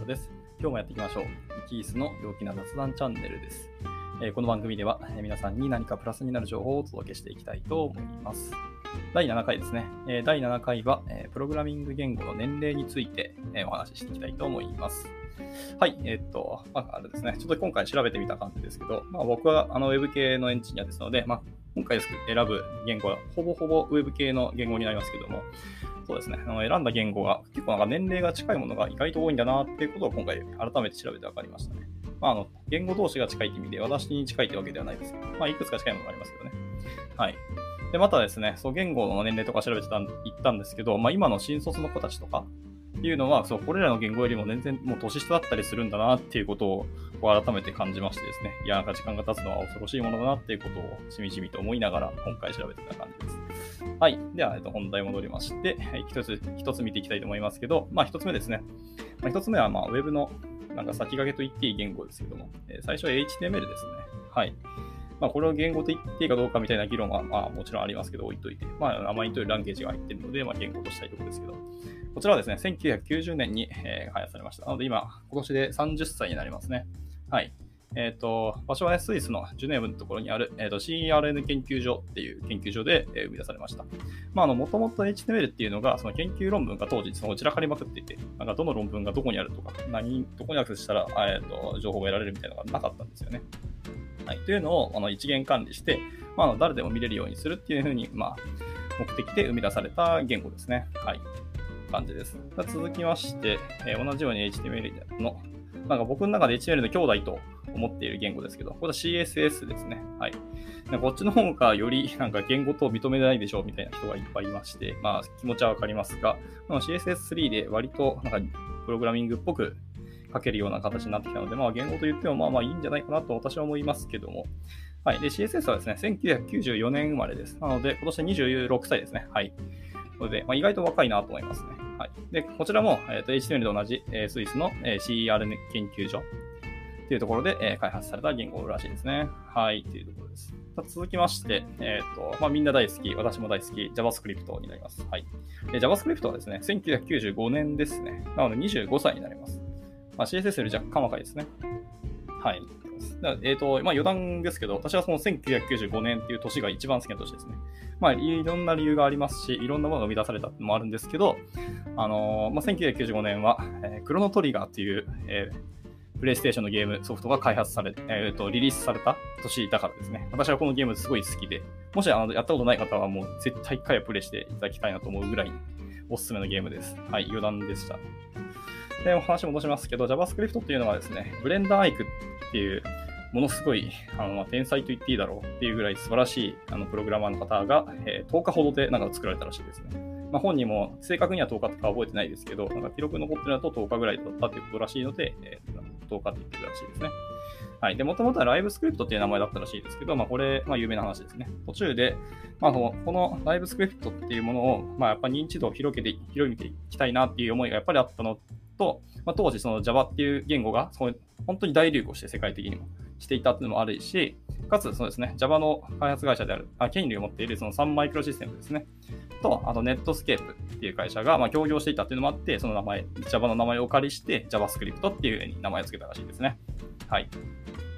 原です。今日もやっていきましょう。イキースの陽気な雑談チャンネルです。えー、この番組では、えー、皆さんに何かプラスになる情報をお届けしていきたいと思います。第7回ですね。えー、第7回は、えプログラミング言語の年齢について、えお話ししていきたいと思います。はい、えっと、まあ、あれですね。ちょっと今回調べてみた感じですけど、まあ、僕はあの Web 系のエンジニアですので、まあ、今回選ぶ言語はほぼほぼ Web 系の言語になりますけども、そうですね、あの選んだ言語が結構なんか年齢が近いものが意外と多いんだなっていうことを今回改めて調べて分かりましたね。まあ、あの言語同士が近いって意味で私に近いってわけではないですけど、まあ、いくつか近いものがありますけどね。はい。で、またですね、そう言語の年齢とか調べてた言ったんですけど、まあ、今の新卒の子たちとか、っていうのは、そう、これらの言語よりも全然もう年下だったりするんだなっていうことを改めて感じましてですね、いや、なんか時間が経つのは恐ろしいものだなっていうことをしみじみと思いながら今回調べてた感じです。はい。では、えっと、本題戻りまして、一つ、一つ見ていきたいと思いますけど、まあ、一つ目ですね。まあ、一つ目は、まあ、ウェブの、なんか先駆けと言っていい言語ですけども、えー、最初は HTML ですね。はい。まあ、これを言語と言っていいかどうかみたいな議論は、まあ、もちろんありますけど、置いといて、まあ、名前にというランゲージが入っているので、まあ、言語としたいところですけど、こちらはですね、1990年に、えー、開発されました。なので、今、今年で30歳になりますね。はい。えっ、ー、と、場所はね、スイスのジュネーブのところにある、えーと、CRN 研究所っていう研究所で、えー、生み出されました。まあ、あの、もともと HTML っていうのが、その研究論文が当時、その散らかりまくっていて、なんかどの論文がどこにあるとか、何、どこにアクセスしたら、えっ、ー、と、情報が得られるみたいなのがなかったんですよね。はい。というのを、あの、一元管理して、まあ、誰でも見れるようにするっていうふうに、まあ、目的で生み出された言語ですね。はい。感じです。続きまして、えー、同じように HTML の、なんか僕の中で HTML の兄弟と思っている言語ですけど、これは CSS ですね。はい。こっちの方がよりなんか言語と認めないでしょうみたいな人がいっぱいいまして、まあ気持ちはわかりますが、CSS3 で割となんかプログラミングっぽく書けるような形になってきたので、まあ言語と言ってもまあまあいいんじゃないかなと私は思いますけども、はい。で、CSS はですね、1994年生まれです。なので、今年26歳ですね。はい。ので、まあ、意外と若いなと思いますね。はい。で、こちらも、えーと、HTML と同じ、えー、スイスの、えー、CER 研究所というところで、えー、開発された言語らしいですね。はい、というところです。続きまして、え、ー、と、まあ、みんな大好き、私も大好き、JavaScript になります。はい。で JavaScript はですね、1995年ですね。なので25歳になります。まあ、CSS より若干若いですね。はい。え、ー、と、まあ余談ですけど、私はその1995年っていう年が一番好きな年ですね。まあいろんな理由がありますし、いろんなものが生み出されたのもあるんですけど、あのー、まあ、1995年は、えー、クロノトリガーっていう、えー、プレイステーションのゲームソフトが開発され、えーと、リリースされた年だからですね。私はこのゲームすごい好きで、もしあのやったことない方はもう絶対一回はプレイしていただきたいなと思うぐらいおすすめのゲームです。はい、余談でした。で、お話戻しますけど、JavaScript っていうのはですね、ブレンダーアイクっていう、ものすごい、あの、天才と言っていいだろうっていうぐらい素晴らしい、あの、プログラマーの方が、えー、10日ほどでなんか作られたらしいですね。まあ、本人も正確には10日とか覚えてないですけど、なんか記録残ってるのだと10日ぐらいだったっていうことらしいので、えー、10日って言ってるらしいですね。はい。で、もともとはライブスクリプトっていう名前だったらしいですけど、まあ、これ、まあ、有名な話ですね。途中で、まあ、このライブスクリプトっていうものを、まあ、やっぱ認知度を広げて、広めていきたいなっていう思いがやっぱりあったのと、まあ、当時その Java っていう言語がそ本当に大流行して世界的にもしていたっていうのもあるし、かつそうですね、Java の開発会社である、あ権利を持っているそのサンマイクロシステムですね、と、あとネットスケープっていう会社がまあ協業していたっていうのもあって、その名前、Java の名前をお借りして JavaScript っていうふうに名前を付けたらしいですね。はい。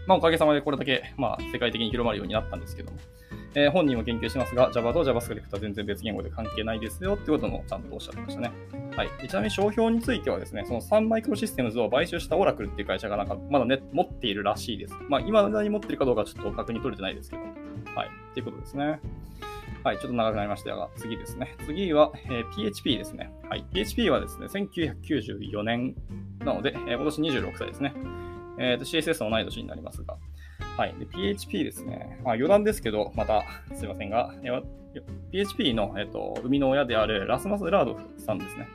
まあ、おかげさまでこれだけ、まあ、世界的に広まるようになったんですけども、えー、本人も研究しますが、Java と JavaScript は全然別言語で関係ないですよってこともちゃんとおっしゃってましたね。はい。ちなみに商標についてはですね、そのサンマイクロシステムズを買収したオラクルっていう会社がなんかまだね、持っているらしいです。まあ、今何持ってるかどうかちょっと確認取れてないですけど。はい。っていうことですね。はい、ちょっと長くなりましたが、次ですね。次は、えー、PHP ですね。はい。PHP はですね、1994年なので、えー、今年26歳ですね。えーと、CSS の同い年になりますが、はい。で、PHP ですね。まあ、余談ですけど、また、すいませんが、PHP の、えっと、生みの親であるラスマス・ラードさんですね。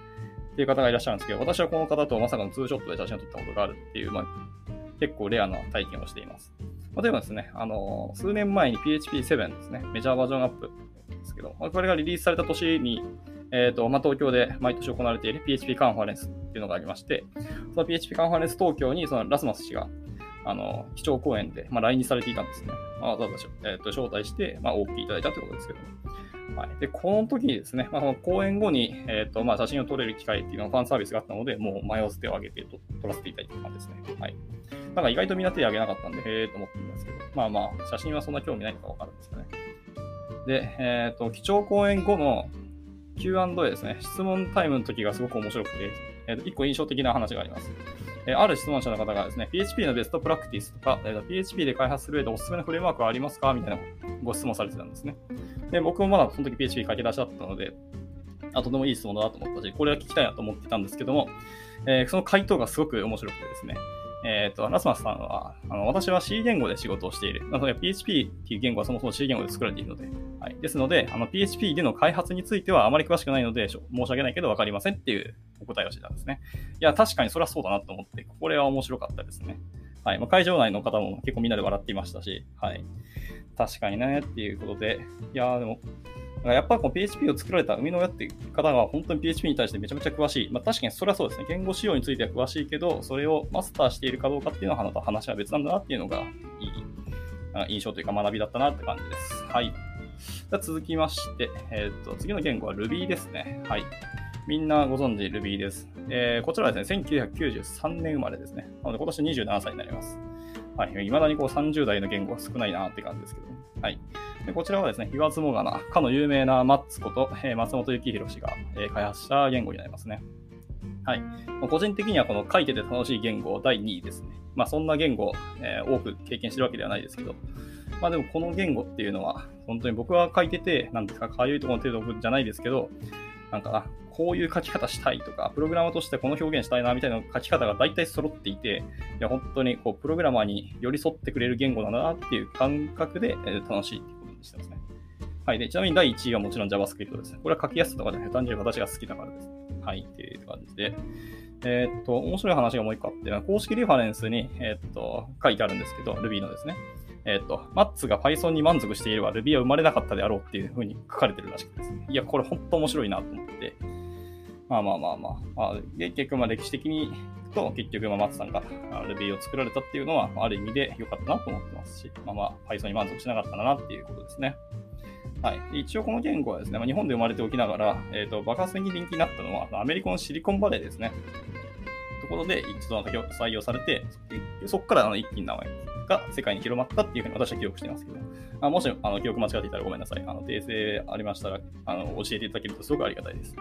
っていう方がいらっしゃるんですけど、私はこの方とまさかのツーショットで写真を撮ったことがあるっていう、まあ、結構レアな体験をしています。例えばですね、あの、数年前に PHP7 ですね、メジャーバージョンアップですけど、これがリリースされた年に、えっ、ー、と、まあ、東京で毎年行われている PHP カンファレンスっていうのがありまして、その PHP カンファレンス東京にそのラスマス氏があの、基調講演で、まあ、来日されていたんですね。まあ、わざわざ、えー、と招待して、まあ、お聞きいただいたということですけども。はい、で、この時にですね、まあ、の講演後に、えっ、ー、と、まあ、写真を撮れる機会っていうのはファンサービスがあったので、もう迷わず手を挙げて撮らせていただいた感じですね。はい。なんか意外とみんな手を挙げなかったんで、へえと思ってるんですけど、まあまあ、写真はそんな興味ないのかわかるんですかね。で、えっ、ー、と、基調講演後の Q&A ですね、質問タイムの時がすごく面白くて、えー、と1個印象的な話があります。えある質問者の方がですね、PHP のベストプラクティスとか、えー、PHP で開発する上でおすすめのフレームワークはありますかみたいなご質問されてたんですね。で、僕もまだその時 PHP 書き出しだったので、あ、とてもいい質問だなと思ったし、これは聞きたいなと思ってたんですけども、えー、その回答がすごく面白くてですね、えっ、ー、と、ラスマスさんは、あの私は C 言語で仕事をしている。なので PHP っていう言語はそもそも C 言語で作られているので、はい。ですので、あの PHP での開発についてはあまり詳しくないので、申し訳ないけど分かりませんっていうお答えをしてたんですね。いや、確かにそれはそうだなと思って、これは面白かったですね。はい。まあ、会場内の方も結構みんなで笑っていましたし、はい。確かにね、っていうことで、いやでも、やっぱりこの PHP を作られた生みの親っていう方が本当に PHP に対してめちゃめちゃ詳しい。まあ、確かにそれはそうですね。言語仕様については詳しいけど、それをマスターしているかどうかっていうのは話は別なんだなっていうのがいい印象というか学びだったなって感じです。はい。じゃ続きまして、えー、っと、次の言語は Ruby ですね。はい。みんなご存知 Ruby です。えー、こちらはですね、1993年生まれですね。なので今年27歳になります。はい。未だにこう30代の言語が少ないなって感じですけど。はい。でこちらはですね、言わずもがな、かの有名なマッツこと、えー、松本幸宏氏が、えー、開発した言語になりますね。はい。個人的にはこの書いてて楽しい言語第2位ですね。まあそんな言語、えー、多く経験してるわけではないですけど、まあでもこの言語っていうのは、本当に僕は書いてて、なんですか、かゆいところの程度じゃないですけど、なんか、こういう書き方したいとか、プログラマーとしてこの表現したいなみたいな書き方が大体揃っていて、いや、本当にこう、プログラマーに寄り添ってくれる言語なんだなっていう感覚で、楽しいしてますね。はい。で、ちなみに第1位はもちろん JavaScript ですね。これは書きやすさとかじゃなくて、単純に私が好きだからです。はい。っていう感じで。えー、っと、面白い話がもう一個あって、公式リファレンスに、えー、っと、書いてあるんですけど、Ruby のですね。えっ、と、マッツが Python に満足していれば Ruby は生まれなかったであろうっていう風に書かれてるらしくてですね。いや、これ本当面白いなと思って、まあまあまあまあ、まあ、結局、まあ歴史的にと、結局、まあ、マッツさんが Ruby を作られたっていうのは、ある意味で良かったなと思ってますし、まあまあ、Python に満足しなかったなっていうことですね。はい。一応この言語はですね、まあ、日本で生まれておきながら、えっ、ー、と、爆発的に人気になったのは、アメリカのシリコンバレーですね。ところで一度採用されて、そこからあの一気に名前が世界に広まったっていうふうに私は記憶していますけど、あもしあの記憶間違っていたらごめんなさい。あの訂正ありましたらあの教えていただけるとすごくありがたいです。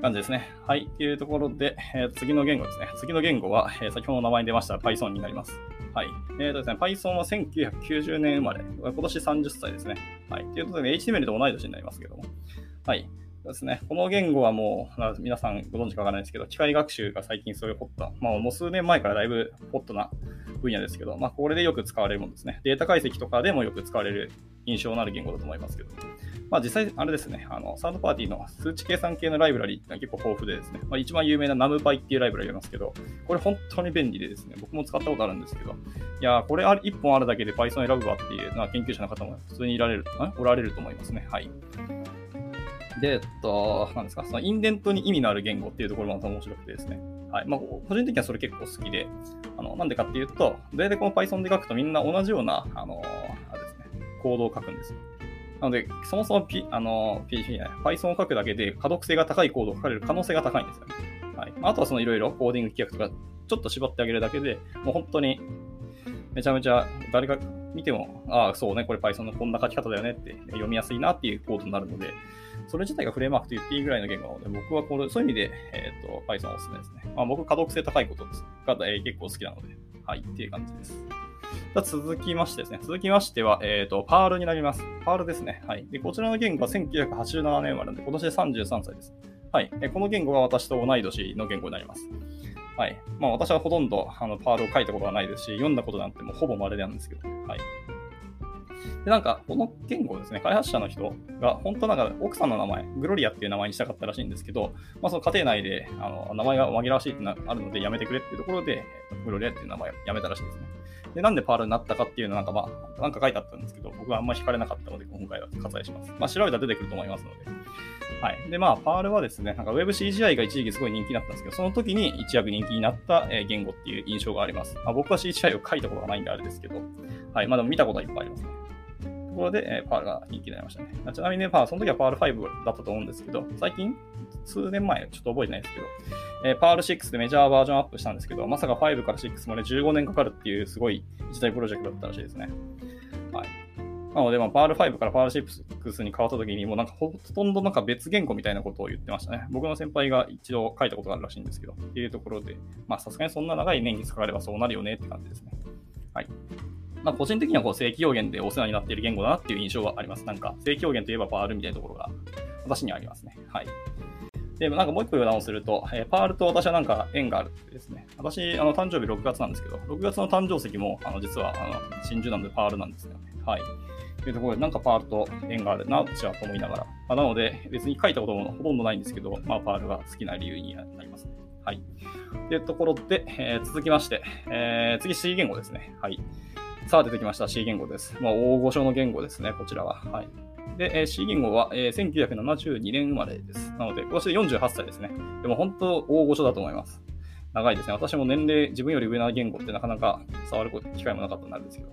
感じですね。はい。というところで、えー、次の言語ですね。次の言語は、えー、先ほど名前に出ました Python になります。はい。えーとですね、Python は1990年生まれ。今年30歳ですね。はい。ということで、HTML と同い年になりますけども。はい。ですね。この言語はもう、皆さんご存知かわからないですけど、機械学習が最近そういうホットまあもう数年前からだいぶホットな分野ですけど、まあこれでよく使われるものですね。データ解析とかでもよく使われる印象のある言語だと思いますけど、まあ実際あれですね、あの、サードパーティーの数値計算系のライブラリーって結構豊富でですね、まあ一番有名な NumPy っていうライブラリがありますけど、これ本当に便利でですね、僕も使ったことあるんですけど、いやこれ1本あるだけで Python 選ぶわっていうのは研究者の方も普通にいられる、おられると思いますね。はい。で、えっと、なんですか、そのインデントに意味のある言語っていうところもまた面白くてですね。はい。まあ、個人的にはそれ結構好きで、あの、なんでかっていうと、大体この Python で書くとみんな同じような、あの、あれですね、コードを書くんですよ。なので、そもそも、P、あの、PHP じゃない、Python を書くだけで可読性が高いコードを書かれる可能性が高いんですよね。はい。あとはそのいろいろコーディング規約とか、ちょっと縛ってあげるだけで、もう本当に、めちゃめちゃ誰が見ても、ああ、そうね、これ Python のこんな書き方だよねって読みやすいなっていうコードになるので、それ自体がフレームワークと言っていいぐらいの言語なので、僕はこれ、そういう意味で、えっ、ー、と、Python おすすめですね。まあ、僕、可読性高いことが、えー、結構好きなので、はい、っていう感じです。じゃ続きましてですね。続きましては、えっ、ー、と、パールになります。パールですね。はい。で、こちらの言語は1987年生まれなんで、今年で33歳です。はい。この言語が私と同い年の言語になります。はい。まあ私はほとんどあのパールを書いたことはないですし、読んだことなんてもうほぼ稀なんですけど、はい。で、なんか、この言語ですね、開発者の人が、本当なんか、奥さんの名前、グロリアっていう名前にしたかったらしいんですけど、まあ、その家庭内で、あの、名前が紛らわしいってなあるので、やめてくれっていうところで、グロリアっていう名前をやめたらしいですね。で、なんでパールになったかっていうのなんかまあ、なんか書いてあったんですけど、僕はあんまり惹かれなかったので、今回は割愛します。まあ、調べたら出てくると思いますので。はい。で、まあ、 Perl はですね、なんか WebCGI が一時期すごい人気になったんですけど、その時に一躍人気になった言語っていう印象があります。まあ、僕は CGI を書いたことがないんであれですけど、はい。まあでも見たことはいっぱいありますね。ところで、え、 Perl が人気になりましたね。ちなみにね、パーその時は Perl 5だったと思うんですけど、最近、数年前、ちょっと覚えてないですけど、えー、 Perl 6でメジャーバージョンアップしたんですけど、まさか5から6もね、15年かかるっていうすごい一大プロジェクトだったらしいですね。はい。なので、まあ、 Perl 5から Perl 6に変わった時に、もうなんかほとんどなんか別言語みたいなことを言ってましたね。僕の先輩が一度書いたことがあるらしいんですけど、っていうところで、まあさすがにそんな長い年月かかればそうなるよねって感じですね。はい。まあ、個人的にはこう正規表現でお世話になっている言語だなっていう印象はあります。なんか、正規表現といえば Perl みたいなところが私にはありますね。はい。で、なんかもう一個余談をすると、えー、 Perl と私はなんか縁があるってですね。私、あの、誕生日6月なんですけど、6月の誕生石も、あの、実は、あの、真珠なんでパールなんですよね。はい。というところで、なんかパールと縁があるな、私はと思いながら。まあ、なので、別に書いたこともほとんどないんですけど、まあ、パールが好きな理由になりますね。はい。というところで、えー、続きまして、えー、次 C 言語ですね。はい。さあ出てきました C 言語です。まあ、大御所の言語ですね、こちらは。はい。でえ、C 言語は、えー、1972年生まれです。なので、今年で48歳ですね。でも本当大御所だと思います。長いですね。私も年齢、自分より上な言語ってなかなか触る機会もなかったんですけど。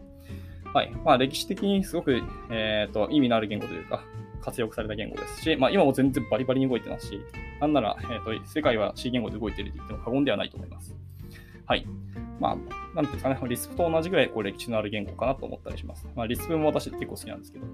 はい。まあ、歴史的にすごく、えっ、ー、と、意味のある言語というか、活用された言語ですし、まあ、今も全然バリバリに動いてますし、なんなら、えっ、ー、と、世界は C 言語で動いていると言っても過言ではないと思います。はい。まあ、なんていうんですかね、リスプと同じぐらいこう歴史のある言語かなと思ったりします。まあ、リスプも私結構好きなんですけど。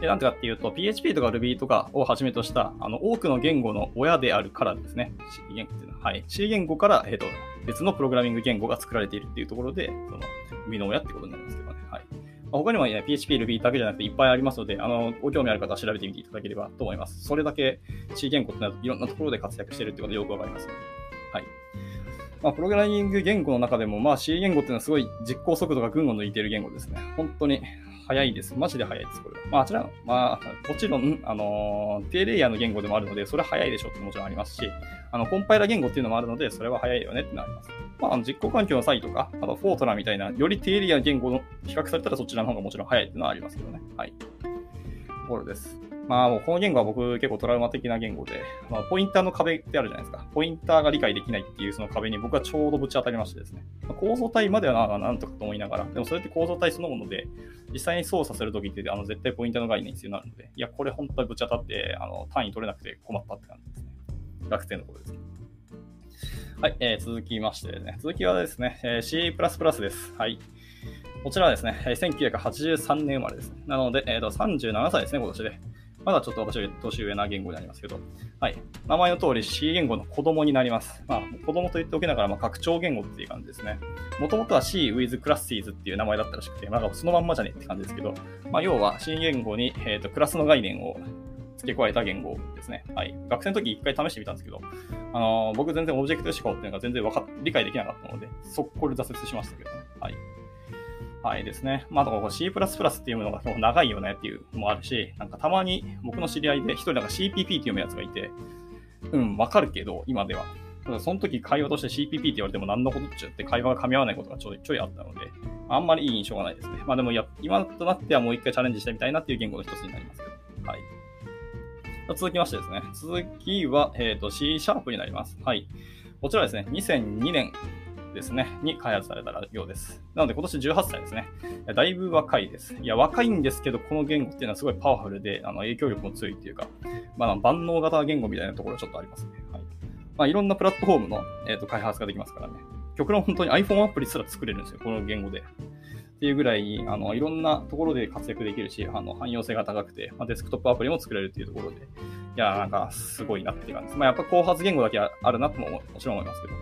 で、なんてかっていうと、PHP とか Ruby とかをはじめとした、あの、多くの言語の親であるからですね。C 言語っていうのは、はい。C 言語から、えっ、ー、と、別のプログラミング言語が作られているっていうところで、その、生みの親ってことになりますけどね。はい。まあ、他にも、ね、PHP、Ruby だけじゃなくていっぱいありますので、あの、ご興味ある方は調べてみていただければと思います。それだけ C 言語ってのはいろんなところで活躍しているってことがよくわかります、はい。まあ、プログラミング言語の中でも、まあ、C 言語っていうのはすごい実行速度が群を抜いている言語ですね。本当に早いです。マジで早いです、これは。まあ、あちら、まあ、もちろん、あの低レイヤーの言語でもあるので、それは早いでしょってもちろんありますし、あの、コンパイラ言語っていうのもあるので、それは早いよねってのあります。まあ、あの実行環境の際とか、あと、フォートナーみたいな、より低レイヤーの言語の比較されたらそちらの方がもちろん早いっていうのはありますけどね。はい。ところです。まあ、もうこの言語は僕結構トラウマ的な言語で、まあ、ポインターの壁ってあるじゃないですか。ポインターが理解できないっていうその壁に僕はちょうどぶち当たりましてですね。まあ、構造体まではなんとかと思いながら、でもそれって構造体そのもので、実際に操作するときってあの絶対ポインターの概念必要になるので、いや、これ本当にぶち当たって、あの単位取れなくて困ったって感じですね。学生のことですねはい、えー、続きましてね、続きはですね、えー、C++ です。はい。こちらはですね、1983年生まれです。なので、えー、と37歳ですね、今年で。まだちょっと私より年上な言語になりますけど、はい。名前の通り C 言語の子供になります。まあ、子供と言っておきながら、まあ、拡張言語っていう感じですね。もともとは C with classes っていう名前だったらしくて、まあ、そのまんまじゃねって感じですけど、まあ、要は C 言語に、えーと、クラスの概念を付け加えた言語ですね。はい。学生の時一回試してみたんですけど、あのー、僕全然オブジェクト思考っていうのが全然わか理解できなかったので、速攻で挫折しましたけどね。はい。はいですね。まあ、だから C++ っていうのが長いよねっていうのもあるし、なんかたまに僕の知り合いで一人なんか CPP って読むやつがいて、うん、わかるけど、今では。ただその時会話として CPP って言われても何のことっちゅって会話が噛み合わないことがちょいちょいあったので、あんまりいい印象がないですね。まあでもや、今となってはもう一回チャレンジしてみたいなっていう言語の一つになりますけど。はい。続きましてですね。続きは、えっ、ー、と C シャープになります。はい。こちらですね、2002年ですね、に開発されたようです。なので今年18歳ですね。だいぶ若いです。いや、若いんですけど、この言語っていうのはすごいパワフルで、あの影響力も強いっていうか、まあ、万能型言語みたいなところちょっとありますね。はい。まあ、いろんなプラットフォームの、えーと、開発ができますからね。極論本当に iPhone アプリすら作れるんですよ、この言語で。っていうぐらい、あの、いろんなところで活躍できるし、あの、汎用性が高くて、まあ、デスクトップアプリも作れるっていうところで、いや、なんか、すごいなっていう感じです。まあ、やっぱ後発言語だけあるなとももちろん思いますけど。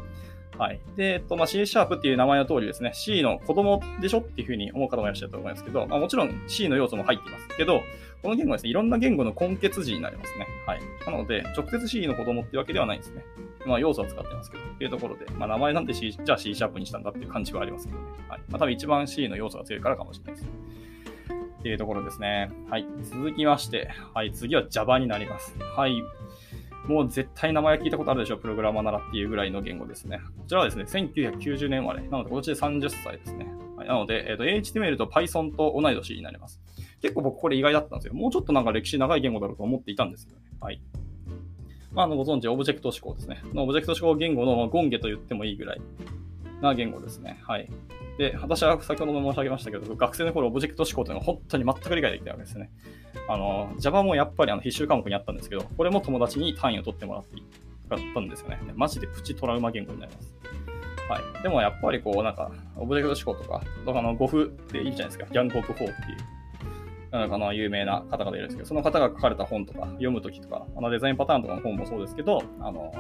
はい。で、えっと、まあ、C シャープっていう名前の通りですね、C の子供でしょっていうふうに思う方もいらっしゃると思いますけど、まあ、もちろん C の要素も入っていますけど、この言語はですね、いろんな言語の根結字になりますね。はい。なので、直接 C の子供っていうわけではないんですね。まあ、要素は使ってますけど、っていうところで、まあ、名前なんで C、じゃあ C シャープにしたんだっていう感じはありますけどね。はい。まあ、多分一番 C の要素が強いからかもしれないです。っていうところですね。はい。続きまして、はい。次は Java になります。はい。もう絶対名前聞いたことあるでしょ、プログラマーならっていうぐらいの言語ですね。こちらはですね、1990年生まれ。なので、今年で30歳ですね。はい、なので、えーと、HTML と Python と同い年になります。結構僕これ意外だったんですよ。もうちょっとなんか歴史長い言語だろうと思っていたんですけどね。はい。まあ、あのご存知、オブジェクト思考ですね。オブジェクト思考言語のゴンゲと言ってもいいぐらいな言語ですね。はい。で、私は先ほども申し上げましたけど、学生の頃オブジェクト思考というのは本当に全く理解できないわけですね。あの、Java もやっぱりあの必修科目にあったんですけど、これも友達に単位を取ってもらってかったんですよね。マジでプチトラウマ言語になります。はい。でもやっぱりこう、なんか、オブジェクト思考とか、とかのゴフっていいじゃないですか。ギャンゴフ4っていう。なんかの有名な方がいるんですけど、その方が書かれた本とか読むときとか、あのデザインパターンとかの本もそうですけど、あの、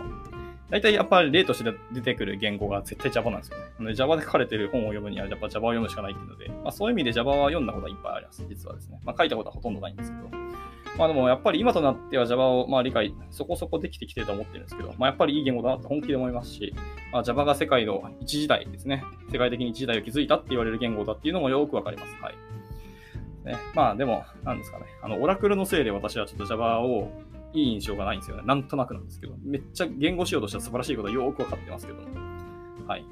大体やっぱり例として出てくる言語が絶対 Java なんですよね。Java で書かれてる本を読むにはやっぱ Java を読むしかないっていうので、まあ、そういう意味で Java は読んだことはいっぱいあります、実はですね。まあ、書いたことはほとんどないんですけど。まあでもやっぱり今となっては Java をまあ理解そこそこできてきてると思ってるんですけど、まあやっぱりいい言語だなと本気で思いますし、まあ、Java が世界の一時代ですね。世界的に一時代を築いたって言われる言語だっていうのもよくわかります。はい。ね、まあでも、なんですかね。あの、オラクルのせいで私はちょっと Java をいい印象がないんですよね。なんとなくなんですけど、めっちゃ言語仕様としては素晴らしいことはよくわかってますけど、はい。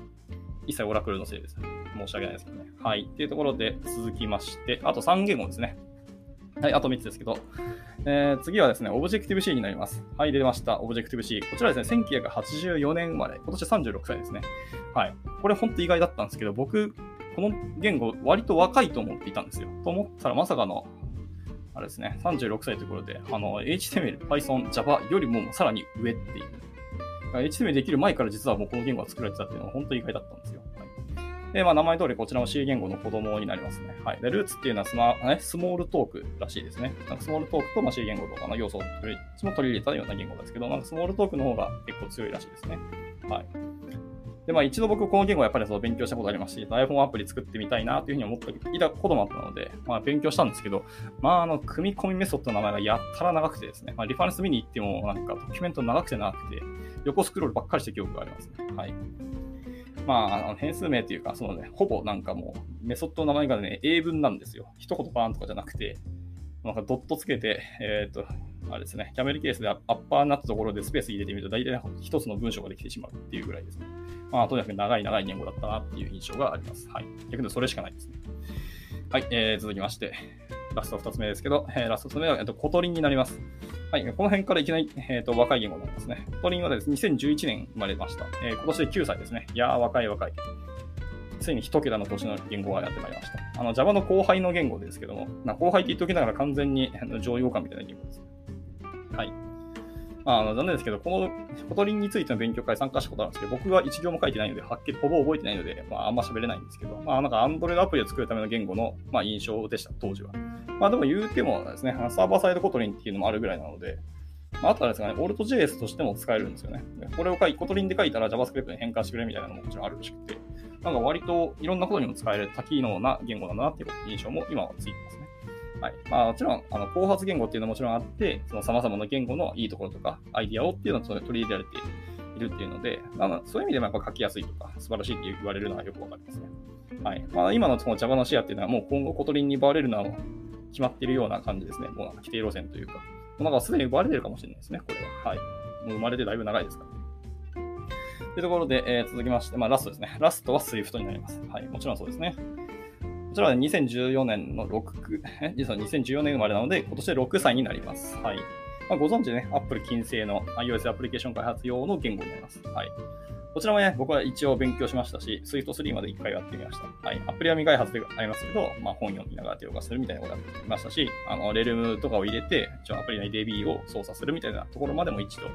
一切オラクルのせいです。申し訳ないですけどね。はい。っていうところで続きまして、あと3言語ですね。はい、あと3つですけど、えー、次はですね、 Objective-C になります。はい、出ました。 Objective-C。こちらですね、1984年生まれ。今年36歳ですね。はい。これ本当意外だったんですけど、僕、この言語、割と若いと思っていたんですよ。と思ったら、まさかの、あれですね、36歳ということで、あの、HTML、Python、Java よりもさらに上っていう。HTML できる前から実はもうこの言語が作られてたっていうのは本当に意外だったんですよ。はいで、まあ、名前通りこちらも C 言語の子供になりますね。はい。で、ルーツっていうのはスマ、ね、スモールトークらしいですね。なんかスモールトークと、ま、C 言語とかの要素を取りも取り入れたような言語ですけど、なんかスモールトークの方が結構強いらしいですね。はい。で、まあ一度僕この言語はやっぱりその勉強したことありますし、iPhone アプリ作ってみたいなというふうに思っていたこともあったので、まあ勉強したんですけど、まああの、組み込みメソッドの名前がやったら長くてですね、まあリファレンス見に行ってもなんかドキュメント長くて長くて、横スクロールばっかりして記憶がありますね。はい。まあ、あの変数名というか、そのね、ほぼなんかもう、メソッドの名前がね、英文なんですよ。一言バーンとかじゃなくて、なんかドットつけて、えっ、ー、と、あれですね、キャメルケースでアッパーになったところでスペース入れてみると、大体一つの文章ができてしまうっていうぐらいですね。まあ、とにかく長い長い言語だったなっていう印象があります。はい。逆にそれしかないですね。はい、えー、続きまして、ラスト2つ目ですけど、えー、ラスト2つ目は、えっと、 Kotlin になります。はい、この辺からいきなり、えーと、若い言語になりますね。 Kotlin はですね、2011年生まれました。えー、今年で9歳ですね。いやー、若い若い。ついに1桁の年の言語がやってまいりました。あの、Java の後輩の言語ですけども、まあ、後輩って言っておきながら完全に上位互換みたいな言語です。はい。まあ、あの残念ですけど、この Kotlin についての勉強会参加したことあるんですけど、僕は一行も書いてないので、はっきりほぼ覚えてないので、まあ、あんま喋れないんですけど、まあ、なんか Android アプリを作るための言語の、まあ、印象でした、当時は。まあ、でも言うてもですね、サーバーサイド Kotlin っていうのもあるぐらいなので、まあ、あとはですね、AltJS としても使えるんですよね。これを書い Kotlin で書いたら JavaScript に変換してくれみたいなのももちろんあるらしくて、なんか割といろんなことにも使える多機能な言語だなっていう印象も今はついてますね。はい。まあ、もちろん、あの、後発言語っていうのはもちろんあって、その様々な言語のいいところとか、アイディアをっていうのを取り入れられているっていうので、まあ、そういう意味でもやっぱ書きやすいとか、素晴らしいって言われるのはよくわかりますね。はい。まあ、今のその Java のシェアっていうのはもう今後 Kotlin に奪われるのは決まっているような感じですね。もうなんか規定路線というか、もうなんかすでに奪われてるかもしれないですね、これは。はい。もう生まれてだいぶ長いですからね。というところで、えー、続きまして、まあ、ラストですね。ラストは Swift になります。はい。もちろんそうですね。こちらは2014年の6、実は2014年生まれなので、今年で6歳になります。はい。まあ、ご存知ね、Apple 純正の iOS アプリケーション開発用の言語になります。はい。こちらもね、僕は一応勉強しましたし、Swift 3まで1回やってみました。はい。アプリは未開発でありますけど、まあ、本読みながら手動かするみたいなことやってみましたし、あの、レルムとかを入れて、一応アプリ内 DB を操作するみたいなところまでも一度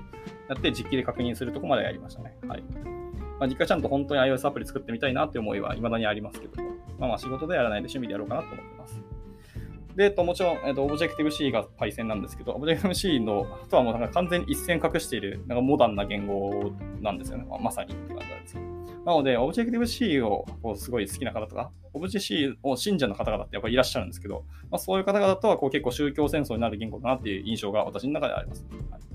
やって、実機で確認するところまでやりましたね。はい。まあ、実家ちゃんと本当に iOS アプリ作ってみたいなって思いは未だにありますけど、まあまあ仕事でやらないで趣味でやろうかなと思ってます。で、えっと、もちろん、えっと、Objective-C がパイセンなんですけど、Objective-C のとはもうなんか完全に一線隠している、なんかモダンな言語なんですよね。まあ、まさにって感じなんですけど。なので、Objective-C をこうすごい好きな方とか、Objective-C を信者の方々ってやっぱりいらっしゃるんですけど、まあ、そういう方々とはこう結構宗教戦争になる言語だなっていう印象が私の中であります。はい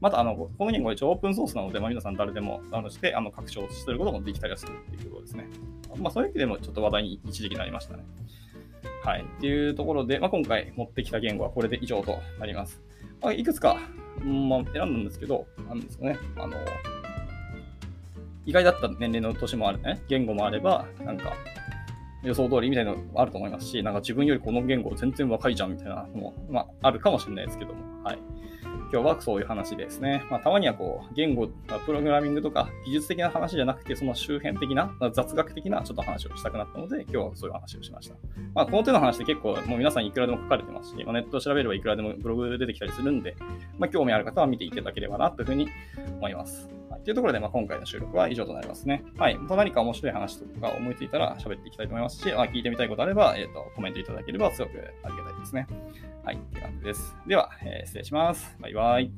また、あの、この言語は一応オープンソースなので、まあ、皆さん誰でもダウンロードして、あの、拡張することもできたりはするっていうことですね。まあ、そういう意味でもちょっと話題に一時期なりましたね。はい。っていうところで、まあ、今回持ってきた言語はこれで以上となります。まあ、いくつか、まあ、選んだんですけど、なんですかね。あの、意外だった年齢の年もあるね。言語もあれば、なんか、予想通りみたいなのあると思いますし、なんか自分よりこの言語全然若いじゃんみたいなのも、まあ、あるかもしれないですけども、はい。今日はそういう話ですね。まあ、たまにはこう、言語、プログラミングとか技術的な話じゃなくて、その周辺的な、雑学的なちょっと話をしたくなったので、今日はそういう話をしました。まあ、この手の話って結構もう皆さんいくらでも書かれてますし、まあ、ネット調べればいくらでもブログ出てきたりするんで、まあ、興味ある方は見ていただければなというふうに思います。はい、というところで、まあ、今回の収録は以上となりますね。はい。また何か面白い話とか思いついたら喋っていきたいと思いますし、まあ、聞いてみたいことあれば、えっ、ー、と、コメントいただければすごくありがたいですね。はい。って感じです。では、えー、失礼します。バイバイ。